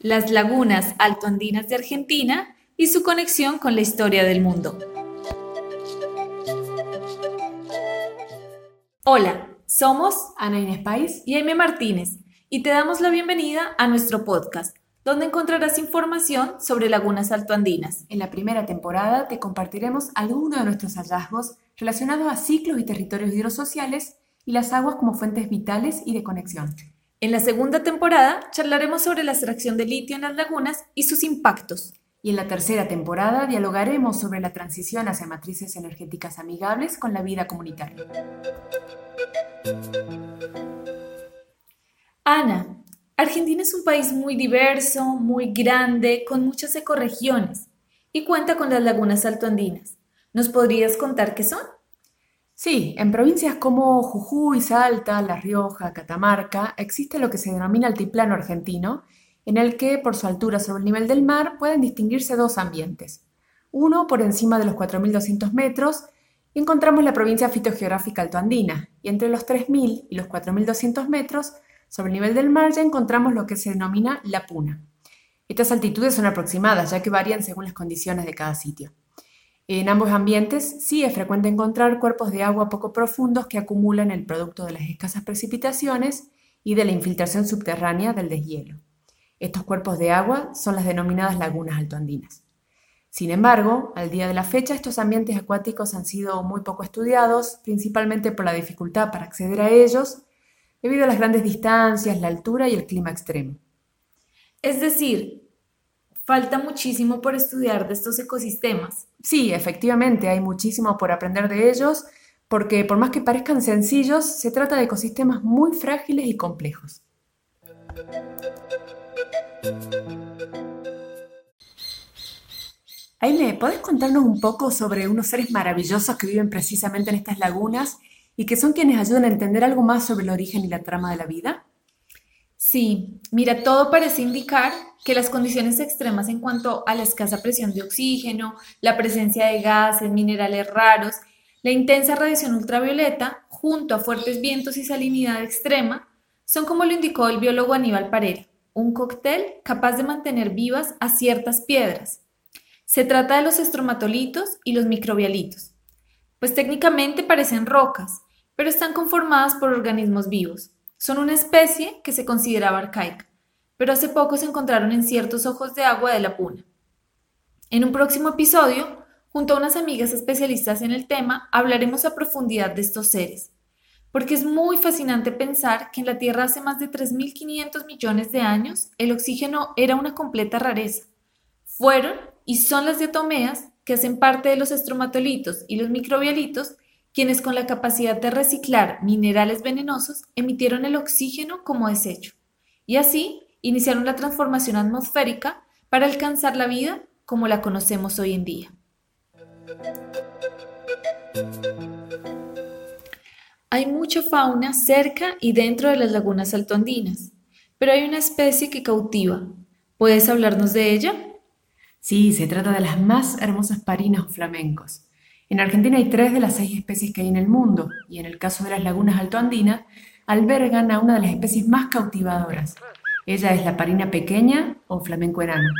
las lagunas altoandinas de Argentina y su conexión con la historia del mundo. Hola, somos Ana Inés País y Aime Martínez y te damos la bienvenida a nuestro podcast, donde encontrarás información sobre lagunas altoandinas. En la primera temporada te compartiremos algunos de nuestros hallazgos relacionados a ciclos y territorios hidrosociales y las aguas como fuentes vitales y de conexión. En la segunda temporada charlaremos sobre la extracción de litio en las lagunas y sus impactos. Y en la tercera temporada dialogaremos sobre la transición hacia matrices energéticas amigables con la vida comunitaria. Ana, Argentina es un país muy diverso, muy grande, con muchas ecorregiones y cuenta con las lagunas altoandinas. ¿Nos podrías contar qué son? Sí, en provincias como Jujuy, Salta, La Rioja, Catamarca, existe lo que se denomina altiplano argentino, en el que, por su altura sobre el nivel del mar, pueden distinguirse dos ambientes. Uno por encima de los 4.200 metros, y encontramos la provincia fitogeográfica altoandina, y entre los 3.000 y los 4.200 metros, sobre el nivel del mar, ya encontramos lo que se denomina la puna. Estas altitudes son aproximadas, ya que varían según las condiciones de cada sitio. En ambos ambientes sí es frecuente encontrar cuerpos de agua poco profundos que acumulan el producto de las escasas precipitaciones y de la infiltración subterránea del deshielo. Estos cuerpos de agua son las denominadas lagunas altoandinas. Sin embargo, al día de la fecha estos ambientes acuáticos han sido muy poco estudiados, principalmente por la dificultad para acceder a ellos, debido a las grandes distancias, la altura y el clima extremo. Es decir, Falta muchísimo por estudiar de estos ecosistemas. Sí, efectivamente, hay muchísimo por aprender de ellos, porque por más que parezcan sencillos, se trata de ecosistemas muy frágiles y complejos. Aime, ¿podés contarnos un poco sobre unos seres maravillosos que viven precisamente en estas lagunas y que son quienes ayudan a entender algo más sobre el origen y la trama de la vida? Sí, mira, todo parece indicar que las condiciones extremas en cuanto a la escasa presión de oxígeno, la presencia de gases, minerales raros, la intensa radiación ultravioleta, junto a fuertes vientos y salinidad extrema, son como lo indicó el biólogo Aníbal Parera, un cóctel capaz de mantener vivas a ciertas piedras. Se trata de los estromatolitos y los microbialitos, pues técnicamente parecen rocas, pero están conformadas por organismos vivos. Son una especie que se consideraba arcaica, pero hace poco se encontraron en ciertos ojos de agua de la Puna. En un próximo episodio, junto a unas amigas especialistas en el tema, hablaremos a profundidad de estos seres, porque es muy fascinante pensar que en la Tierra hace más de 3.500 millones de años el oxígeno era una completa rareza. Fueron y son las diatomeas, que hacen parte de los estromatolitos y los microbialitos, quienes con la capacidad de reciclar minerales venenosos emitieron el oxígeno como desecho, y así iniciaron la transformación atmosférica para alcanzar la vida como la conocemos hoy en día. Hay mucha fauna cerca y dentro de las lagunas altoandinas, pero hay una especie que cautiva. ¿Puedes hablarnos de ella? Sí, se trata de las más hermosas parinas o flamencos. En Argentina hay tres de las seis especies que hay en el mundo, y en el caso de las lagunas altoandinas, albergan a una de las especies más cautivadoras. Ella es la parina pequeña o flamenco enano.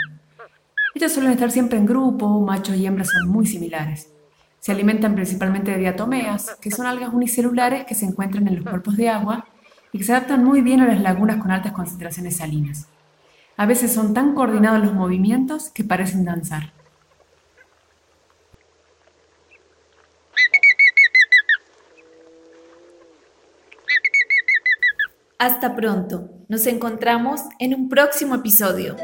Ellas suelen estar siempre en grupo, machos y hembras son muy similares. Se alimentan principalmente de diatomeas, que son algas unicelulares que se encuentran en los cuerpos de agua y que se adaptan muy bien a las lagunas con altas concentraciones salinas. A veces son tan coordinados los movimientos que parecen danzar. Hasta pronto. Nos encontramos en un próximo episodio.